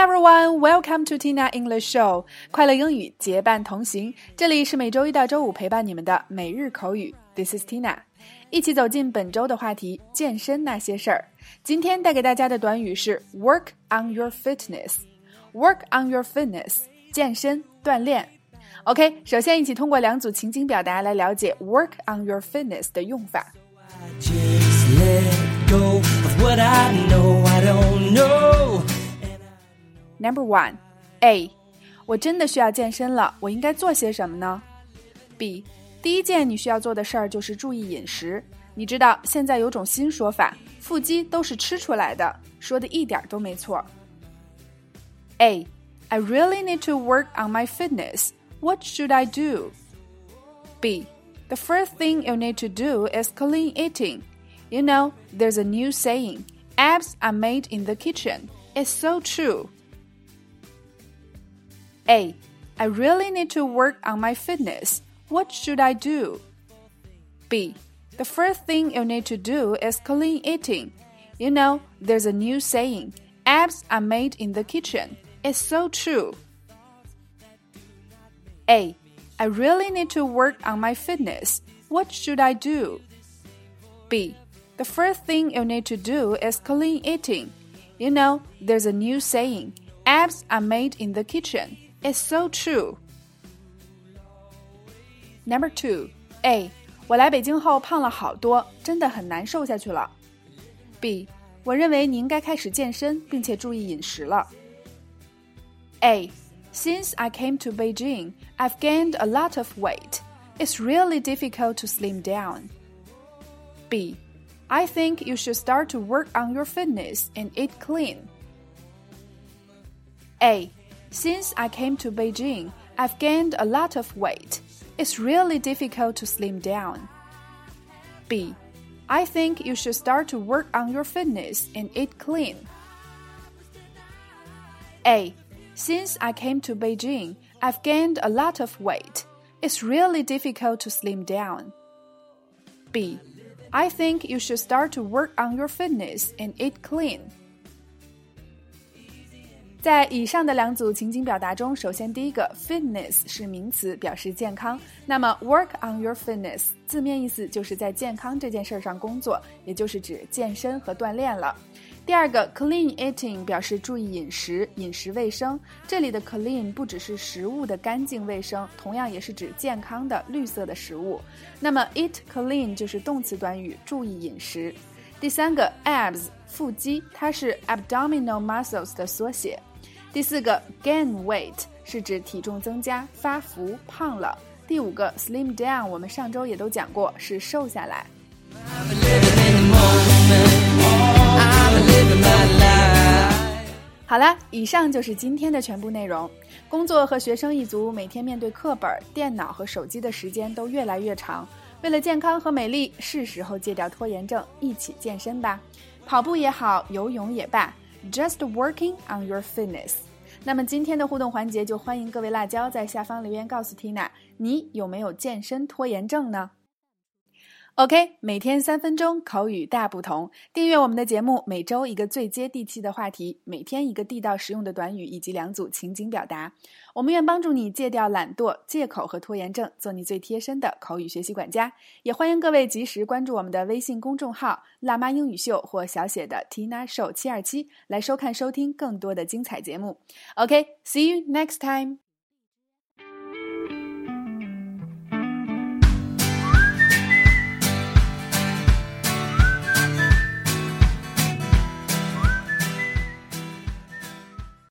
everyone, welcome to Tina English Show，快乐英语结伴同行。这里是每周一到周五陪伴你们的每日口语。This is Tina，一起走进本周的话题——健身那些事儿。今天带给大家的短语是 work on your fitness。work on your fitness，健身锻炼。OK，首先一起通过两组情景表达来了解 work on your fitness 的用法。 Number one, A，我真的需要健身了，我应该做些什么呢？B，第一件你需要做的事儿就是注意饮食。你知道现在有种新说法，腹肌都是吃出来的，说的一点都没错。A, I really need to work on my fitness. What should I do? B, the first thing you need to do is clean eating. You know, there's a new saying, abs are made in the kitchen. It's so true. A. I really need to work on my fitness. What should I do? B. The first thing you need to do is clean eating. You know, there's a new saying abs are made in the kitchen. It's so true. A. I really need to work on my fitness. What should I do? B. The first thing you need to do is clean eating. You know, there's a new saying abs are made in the kitchen. It's so true. Number two, A. 我来北京后胖了好多，真的很难瘦下去了。B. 我认为你应该开始健身，并且注意饮食了。A. Since I came to Beijing, I've gained a lot of weight. It's really difficult to slim down. B. I think you should start to work on your fitness and eat clean. A. Since I came to Beijing, I've gained a lot of weight. It's really difficult to slim down. B. I think you should start to work on your fitness and eat clean. A. Since I came to Beijing, I've gained a lot of weight. It's really difficult to slim down. B. I think you should start to work on your fitness and eat clean. 在以上的两组情景表达中，首先第一个 fitness 是名词，表示健康。那么 work on your fitness 字面意思就是在健康这件事儿上工作，也就是指健身和锻炼了。第二个 clean eating 表示注意饮食、饮食卫生。这里的 clean 不只是食物的干净卫生，同样也是指健康的绿色的食物。那么 eat clean 就是动词短语，注意饮食。第三个 abs 腹肌，它是 abdominal muscles 的缩写。第四个 gain weight 是指体重增加、发福、胖了。第五个 slim down 我们上周也都讲过，是瘦下来。好了，以上就是今天的全部内容。工作和学生一族每天面对课本、电脑和手机的时间都越来越长，为了健康和美丽，是时候戒掉拖延症，一起健身吧。跑步也好，游泳也罢。Just working on your fitness。那么今天的互动环节就欢迎各位辣椒在下方留言告诉 Tina，你有没有健身拖延症呢？OK，每天三分钟口语大不同。订阅我们的节目，每周一个最接地气的话题，每天一个地道实用的短语以及两组情景表达。我们愿帮助你戒掉懒惰、借口和拖延症，做你最贴身的口语学习管家。也欢迎各位及时关注我们的微信公众号“辣妈英语秀”或小写的 Tina Show 七二七，来收看收听更多的精彩节目。OK，see you next time。